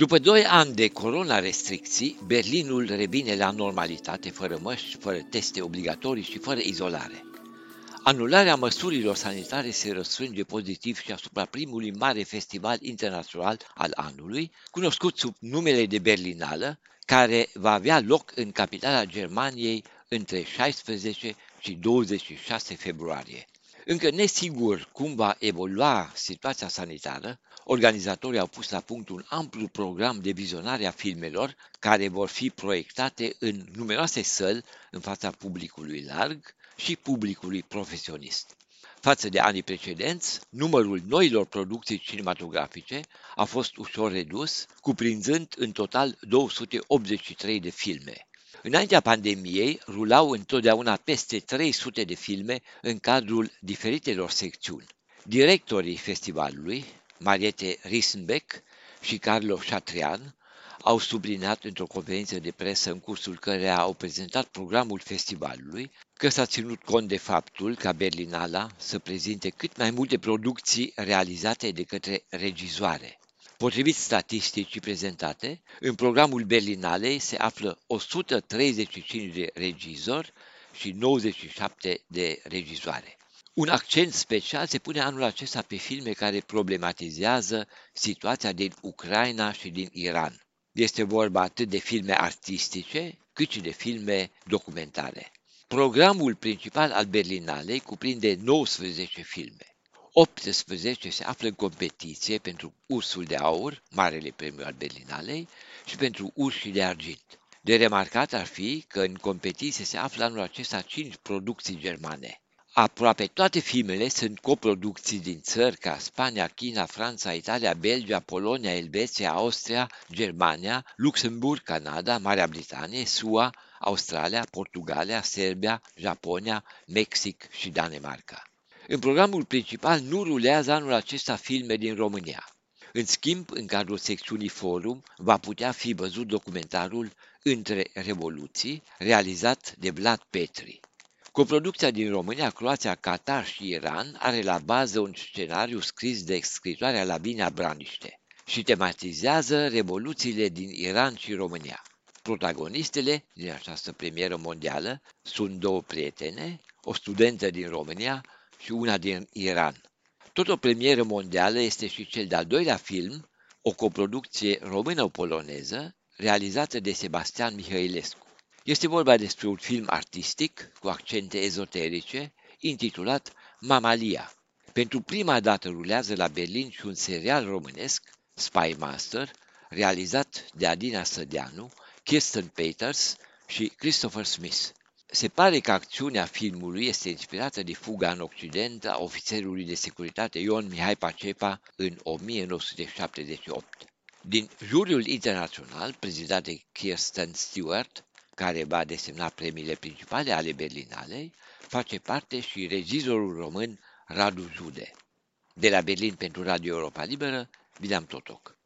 După doi ani de corona-restricții, Berlinul revine la normalitate, fără măști, fără teste obligatorii și fără izolare. Anularea măsurilor sanitare se răsfrânge pozitiv și asupra primului mare festival internațional al anului, cunoscut sub numele de Berlinală, care va avea loc în capitala Germaniei între 16 și 26 februarie. Încă nesigur cum va evolua situația sanitară, organizatorii au pus la punct un amplu program de vizionare a filmelor care vor fi proiectate în numeroase săli în fața publicului larg și publicului profesionist. Față de anii precedenți, numărul noilor producții cinematografice a fost ușor redus, cuprinzând în total 283 de filme. Înaintea pandemiei, rulau întotdeauna peste 300 de filme în cadrul diferitelor secțiuni. Directorii festivalului, Mariette Risenbeck și Carlo Chatrian, au subliniat într-o conferință de presă în cursul căreia au prezentat programul festivalului că s-a ținut cont de faptul ca Berlinala să prezinte cât mai multe producții realizate de către regizoare. Potrivit statisticii prezentate, în programul Berlinalei se află 135 de regizori și 97 de regizoare. Un accent special se pune anul acesta pe filme care problematizează situația din Ucraina și din Iran. Este vorba atât de filme artistice, cât și de filme documentare. Programul principal al Berlinalei cuprinde 19 filme. 18 se află în competiție pentru Ursul de Aur, Marele Premiu al Berlinalei, și pentru Urșii de Argint. De remarcat ar fi că în competiție se află anul acesta 5 producții germane. Aproape toate filmele sunt coproducții din țări ca Spania, China, Franța, Italia, Belgia, Polonia, Elveția, Austria, Germania, Luxemburg, Canada, Marea Britanie, SUA, Australia, Portugalia, Serbia, Japonia, Mexic și Danemarca. În programul principal nu rulează anul acesta filme din România. În schimb, în cadrul secțiunii Forum, va putea fi văzut documentarul Între Revoluții, realizat de Vlad Petri. Coproducția din România, Croația, Qatar și Iran are la bază un scenariu scris de scritoarea Lavinia Braniște și tematizează revoluțiile din Iran și România. Protagonistele din această premieră mondială sunt două prietene, o studentă din România și una din Iran. Tot o premieră mondială este și cel de-al doilea film, o coproducție română-poloneză, realizată de Sebastian Mihailescu. Este vorba despre un film artistic cu accente ezoterice, intitulat Mamalia. Pentru prima dată rulează la Berlin și un serial românesc, Spy Master, realizat de Adina Sădeanu, Kirsten Peters și Christopher Smith. Se pare că acțiunea filmului este inspirată de fuga în Occident a ofițerului de securitate Ion Mihai Pacepa în 1978. Din juriul internațional, prezidat de Kirsten Stewart, care va desemna premiile principale ale Berlinalei, face parte și regizorul român Radu Jude. De la Berlin pentru Radio Europa Liberă, Vidam Totoc.